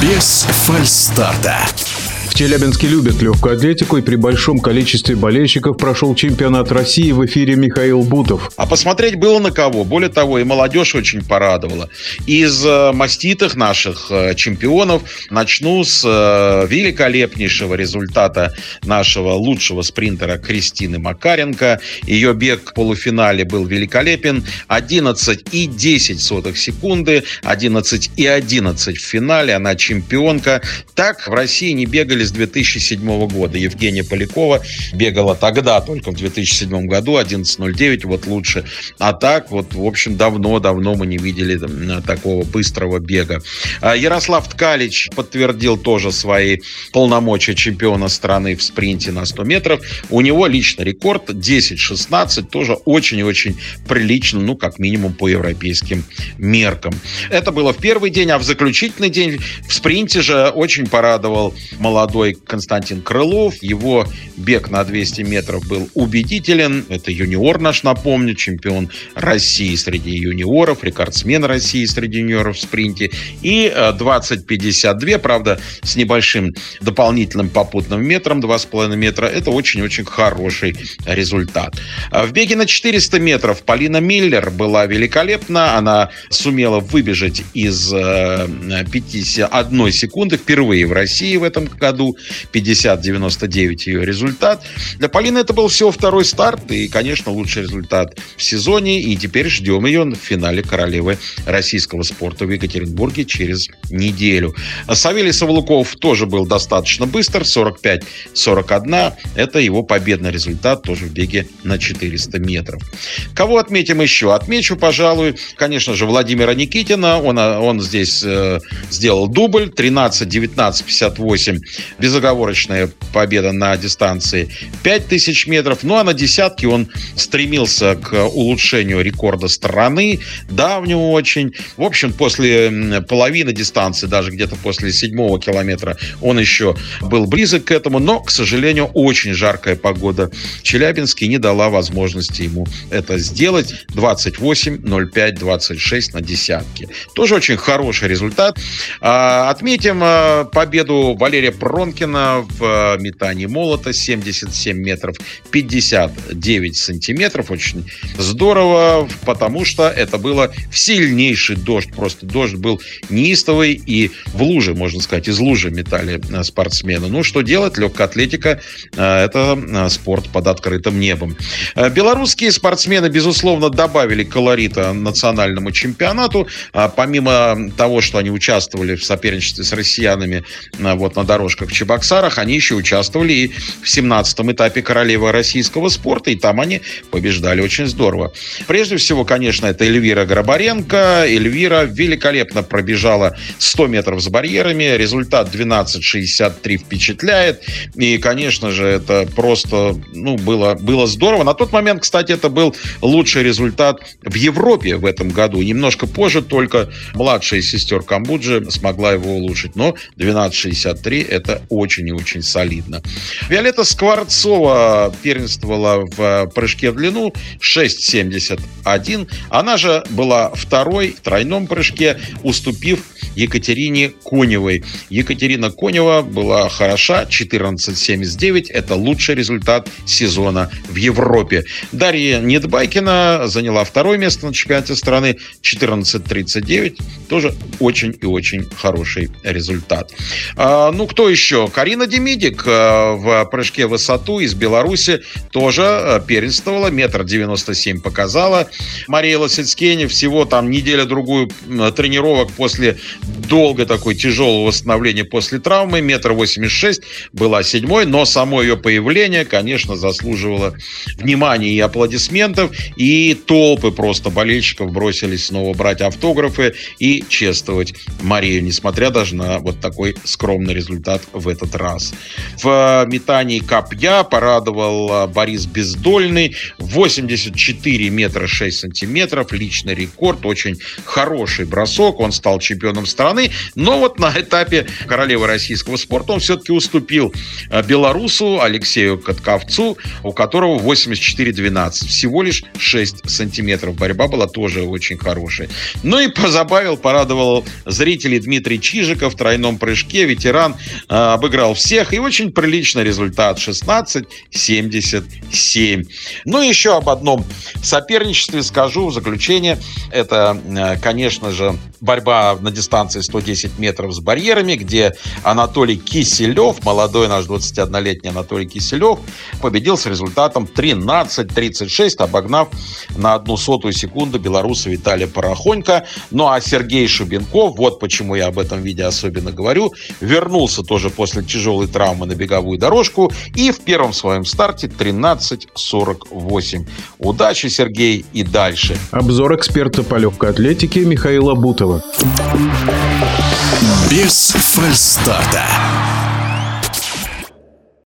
Без фальстарта. В Челябинске любят легкую атлетику, и при большом количестве болельщиков прошел чемпионат России в эфире Михаил Бутов. А посмотреть было на кого. Более того, и молодежь очень порадовала. Из э, маститых наших э, чемпионов начну с э, великолепнейшего результата нашего лучшего спринтера Кристины Макаренко. Ее бег в полуфинале был великолепен. 11,10 секунды, 11,11 в финале. Она чемпионка. Так в России не бегали с 2007 года. Евгения Полякова бегала тогда, только в 2007 году, 11.09, вот лучше. А так, вот, в общем, давно-давно мы не видели там, такого быстрого бега. А Ярослав Ткалич подтвердил тоже свои полномочия чемпиона страны в спринте на 100 метров. У него личный рекорд 10.16, тоже очень и очень прилично, ну, как минимум по европейским меркам. Это было в первый день, а в заключительный день в спринте же очень порадовал молодой молодой Константин Крылов. Его бег на 200 метров был убедителен. Это юниор наш, напомню, чемпион России среди юниоров, рекордсмен России среди юниоров в спринте. И 20-52, э, правда, с небольшим дополнительным попутным метром, 2,5 метра. Это очень-очень хороший результат. А в беге на 400 метров Полина Миллер была великолепна. Она сумела выбежать из 51 э, секунды впервые в России в этом году. 50-99 ее результат. Для Полины это был всего второй старт и, конечно, лучший результат в сезоне. И теперь ждем ее в финале королевы российского спорта в Екатеринбурге через неделю. Савелий Савлуков тоже был достаточно быстр, 45-41. Это его победный результат тоже в беге на 400 метров. Кого отметим еще? Отмечу, пожалуй, конечно же, Владимира Никитина. Он, он здесь э, сделал дубль 13-19-58 безоговорочная победа на дистанции 5000 метров. Ну а на десятке он стремился к улучшению рекорда страны, давнего очень. В общем, после половины дистанции, даже где-то после седьмого километра, он еще был близок к этому, но, к сожалению, очень жаркая погода в Челябинске не дала возможности ему это сделать. 28, 05, 26 на десятке. Тоже очень хороший результат. А, отметим а, победу Валерия Прон Пронкина в э, метании молота 77 метров 59 сантиметров. Очень здорово, потому что это было в сильнейший дождь. Просто дождь был неистовый и в луже, можно сказать, из лужи метали э, спортсмены. Ну, что делать? Легкая атлетика э, – это спорт под открытым небом. Белорусские спортсмены, безусловно, добавили колорита национальному чемпионату. Помимо того, что они участвовали в соперничестве с россиянами вот на дорожках Чебоксарах, они еще участвовали и в 17-м этапе королевы российского спорта, и там они побеждали очень здорово. Прежде всего, конечно, это Эльвира Грабаренко. Эльвира великолепно пробежала 100 метров с барьерами, результат 12.63 впечатляет, и, конечно же, это просто, ну, было, было здорово. На тот момент, кстати, это был лучший результат в Европе в этом году. Немножко позже только младшая сестер Камбуджи смогла его улучшить, но 12.63 это очень и очень солидно. Виолетта Скворцова первенствовала в прыжке в длину 6,71. Она же была второй в тройном прыжке, уступив Екатерине Коневой. Екатерина Конева была хороша, 14,79. Это лучший результат сезона в Европе. Дарья Недбайкина заняла второе место на чемпионате страны, 14,39. Тоже очень и очень хороший результат. А, ну, кто еще? Карина Демидик э, в прыжке в высоту из Беларуси тоже э, первенствовала, метр девяносто семь показала. Мария Лосицкени всего там неделя-другую тренировок после долго такой тяжелого восстановления после травмы, метр восемьдесят шесть, была седьмой, но само ее появление, конечно, заслуживало внимания и аплодисментов, и толпы просто болельщиков бросились снова брать автографы и чествовать Марию, несмотря даже на вот такой скромный результат этот раз. В метании копья порадовал Борис Бездольный. 84 метра 6 сантиметров. Личный рекорд. Очень хороший бросок. Он стал чемпионом страны. Но вот на этапе королевы российского спорта он все-таки уступил белорусу Алексею Катковцу, у которого 84-12. Всего лишь 6 сантиметров. Борьба была тоже очень хорошая. Ну и позабавил, порадовал зрителей Дмитрий Чижиков в тройном прыжке. Ветеран э, обыграл всех. И очень приличный результат. 16-77. Ну еще об одном соперничестве скажу в заключение. Это, э, конечно же, борьба на дистанции 110 метров с барьерами, где Анатолий Киселев, молодой наш 21-летний Анатолий Киселев, победил с результатом 13-36, обогнав на одну сотую секунду белоруса Виталия Порохонько. Ну а Сергей Шубенков, вот почему я об этом видео особенно говорю, вернулся тоже после тяжелой травмы на беговую дорожку и в первом своем старте 13-48. Удачи, Сергей, и дальше. Обзор эксперта по легкой атлетике Михаила Бутова. Без фальстарта.